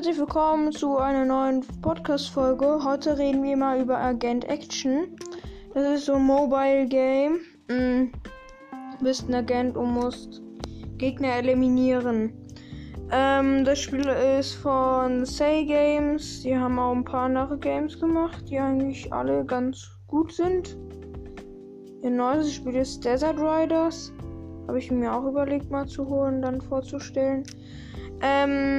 herzlich willkommen zu einer neuen Podcast-Folge. Heute reden wir mal über Agent Action. Das ist so ein Mobile Game. Mm, du bist ein Agent und musst Gegner eliminieren. Ähm, das Spiel ist von Say Games. Die haben auch ein paar andere Games gemacht, die eigentlich alle ganz gut sind. Ihr neues Spiel ist Desert Riders. Habe ich mir auch überlegt, mal zu holen, dann vorzustellen. Ähm,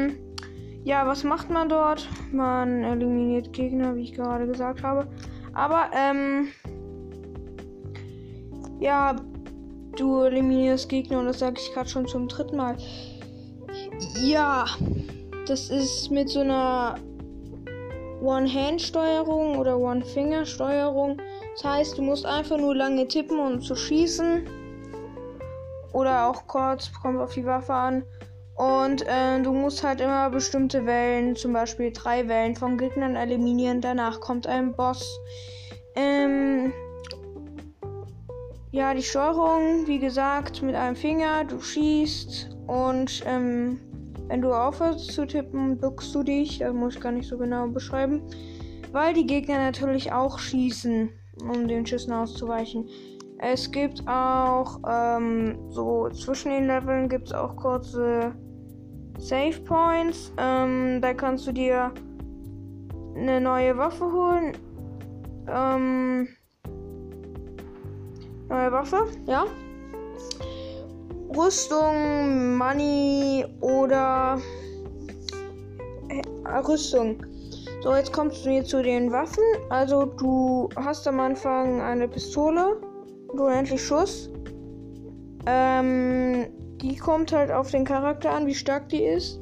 ja, was macht man dort? Man eliminiert Gegner, wie ich gerade gesagt habe. Aber, ähm, ja, du eliminierst Gegner und das sage ich gerade schon zum dritten Mal. Ja, das ist mit so einer One-Hand-Steuerung oder One-Finger-Steuerung. Das heißt, du musst einfach nur lange tippen, um zu schießen. Oder auch kurz, kommt auf die Waffe an. Und äh, du musst halt immer bestimmte Wellen, zum Beispiel drei Wellen von Gegnern eliminieren. Danach kommt ein Boss. Ähm, ja, die Steuerung, wie gesagt, mit einem Finger. Du schießt und ähm, wenn du aufhörst zu tippen, duckst du dich. Das muss ich gar nicht so genau beschreiben. Weil die Gegner natürlich auch schießen, um den Schüssen auszuweichen. Es gibt auch ähm, so zwischen den Leveln gibt es auch kurze Save Points. Ähm, da kannst du dir eine neue Waffe holen. Ähm, neue Waffe, ja. Rüstung, Money oder äh, Rüstung. So, jetzt kommst du hier zu den Waffen. Also du hast am Anfang eine Pistole und unendlich Schuss. Ähm, die kommt halt auf den Charakter an, wie stark die ist.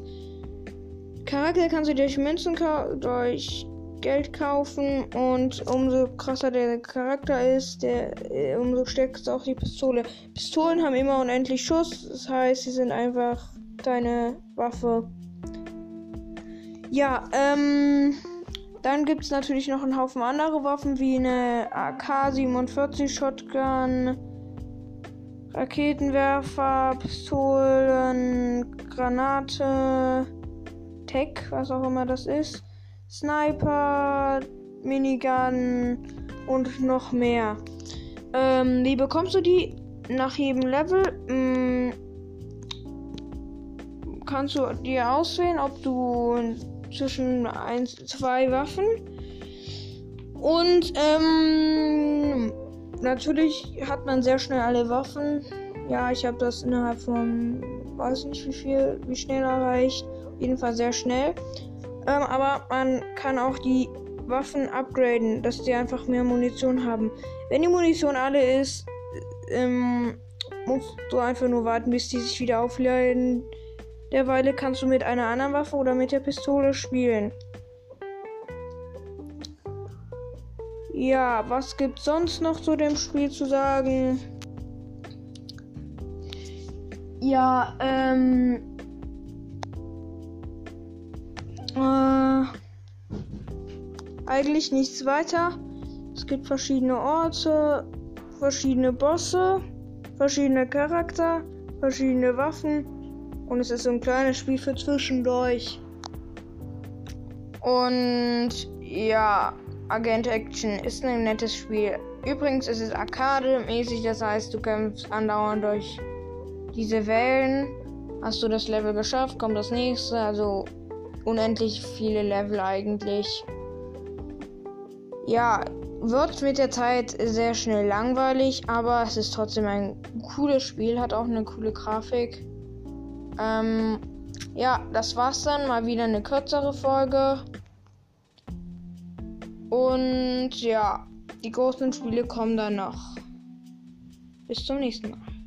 Charakter kannst du durch Münzen durch Geld kaufen und umso krasser der Charakter ist, der, äh, umso stärker ist auch die Pistole. Pistolen haben immer unendlich Schuss, das heißt, sie sind einfach deine Waffe. Ja, ähm, dann gibt es natürlich noch einen Haufen andere Waffen wie eine AK-47 Shotgun, Raketenwerfer, Pistolen, Granate, Tech, was auch immer das ist, Sniper, Minigun und noch mehr. Ähm, wie bekommst du die? Nach jedem Level mh, mm, kannst du dir auswählen, ob du zwischen ein, zwei Waffen und ähm, natürlich hat man sehr schnell alle Waffen. Ja, ich habe das innerhalb von weiß nicht wie viel, wie schnell erreicht. Auf jeden Fall sehr schnell. Ähm, aber man kann auch die Waffen upgraden, dass die einfach mehr Munition haben. Wenn die Munition alle ist, ähm, musst du einfach nur warten, bis die sich wieder aufladen. Derweile kannst du mit einer anderen Waffe oder mit der Pistole spielen. Ja, was gibt sonst noch zu dem Spiel zu sagen? Ja, ähm. Äh, eigentlich nichts weiter. Es gibt verschiedene Orte, verschiedene Bosse, verschiedene Charakter, verschiedene Waffen und es ist so ein kleines Spiel für zwischendurch. Und ja, Agent Action ist ein nettes Spiel. Übrigens ist es Arcade-mäßig, das heißt, du kämpfst andauernd durch diese Wellen. Hast du das Level geschafft, kommt das nächste. Also unendlich viele Level eigentlich. Ja, wird mit der Zeit sehr schnell langweilig, aber es ist trotzdem ein cooles Spiel, hat auch eine coole Grafik. Ähm, ja, das war's dann. Mal wieder eine kürzere Folge. Und ja, die großen Spiele kommen dann noch. Bis zum nächsten Mal.